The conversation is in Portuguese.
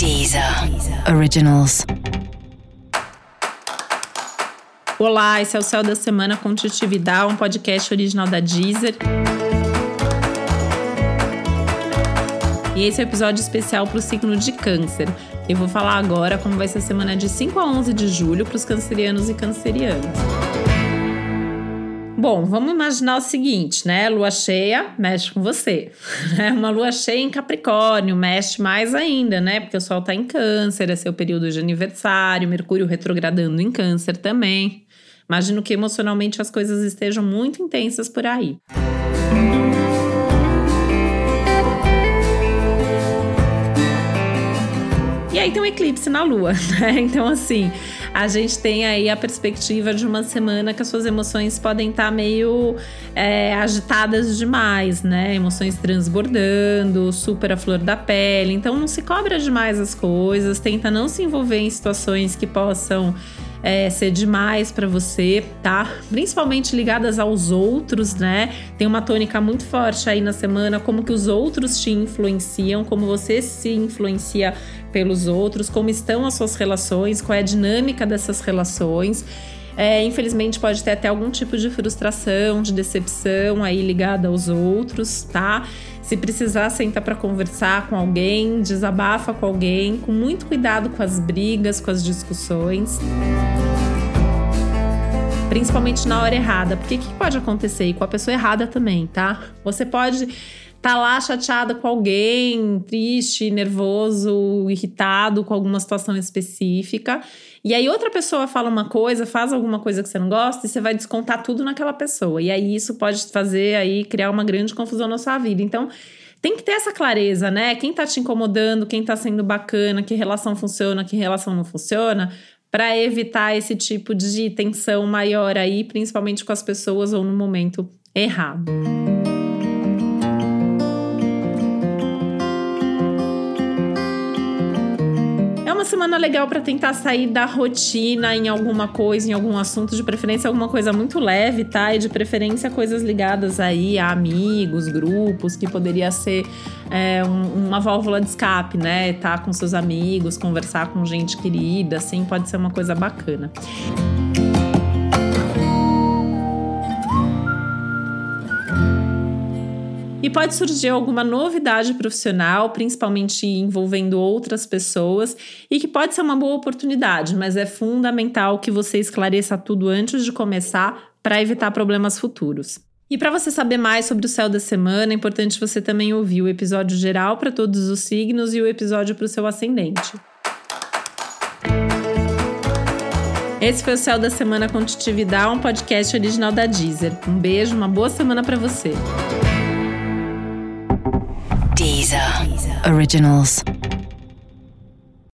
Deezer Originals. Olá, esse é o Céu da Semana com Titi um podcast original da Deezer. E esse é o um episódio especial para o signo de Câncer. Eu vou falar agora como vai ser a semana de 5 a 11 de julho para os cancerianos e cancerianas. Bom, vamos imaginar o seguinte, né? Lua cheia mexe com você. Né? Uma lua cheia em Capricórnio mexe mais ainda, né? Porque o Sol tá em Câncer, é seu período de aniversário, Mercúrio retrogradando em Câncer também. Imagino que emocionalmente as coisas estejam muito intensas por aí. E aí tem um eclipse na Lua, né? Então, assim, a gente tem aí a perspectiva de uma semana que as suas emoções podem estar tá meio é, agitadas demais, né? Emoções transbordando, super a flor da pele. Então, não se cobra demais as coisas, tenta não se envolver em situações que possam é, ser demais para você, tá? Principalmente ligadas aos outros, né? Tem uma tônica muito forte aí na semana, como que os outros te influenciam, como você se influencia pelos outros, como estão as suas relações, qual é a dinâmica dessas relações. É, infelizmente pode ter até algum tipo de frustração, de decepção aí ligada aos outros, tá? Se precisar, senta para conversar com alguém, desabafa com alguém, com muito cuidado com as brigas, com as discussões. Principalmente na hora errada, porque o que pode acontecer? E com a pessoa errada também, tá? Você pode tá lá chateada com alguém, triste, nervoso, irritado com alguma situação específica. E aí outra pessoa fala uma coisa, faz alguma coisa que você não gosta e você vai descontar tudo naquela pessoa. E aí isso pode fazer aí criar uma grande confusão na sua vida. Então, tem que ter essa clareza, né? Quem tá te incomodando, quem tá sendo bacana, que relação funciona, que relação não funciona, para evitar esse tipo de tensão maior aí, principalmente com as pessoas ou no momento errado. Uma semana legal para tentar sair da rotina em alguma coisa, em algum assunto, de preferência alguma coisa muito leve, tá? E de preferência coisas ligadas aí a amigos, grupos, que poderia ser é, um, uma válvula de escape, né? Tá com seus amigos, conversar com gente querida, assim, pode ser uma coisa bacana. E pode surgir alguma novidade profissional, principalmente envolvendo outras pessoas, e que pode ser uma boa oportunidade, mas é fundamental que você esclareça tudo antes de começar para evitar problemas futuros. E para você saber mais sobre o céu da semana, é importante você também ouvir o episódio geral para todos os signos e o episódio para o seu ascendente. Esse foi o Céu da Semana com Titi Vidal, um podcast original da Deezer. Um beijo, uma boa semana para você. Deezer. Originals.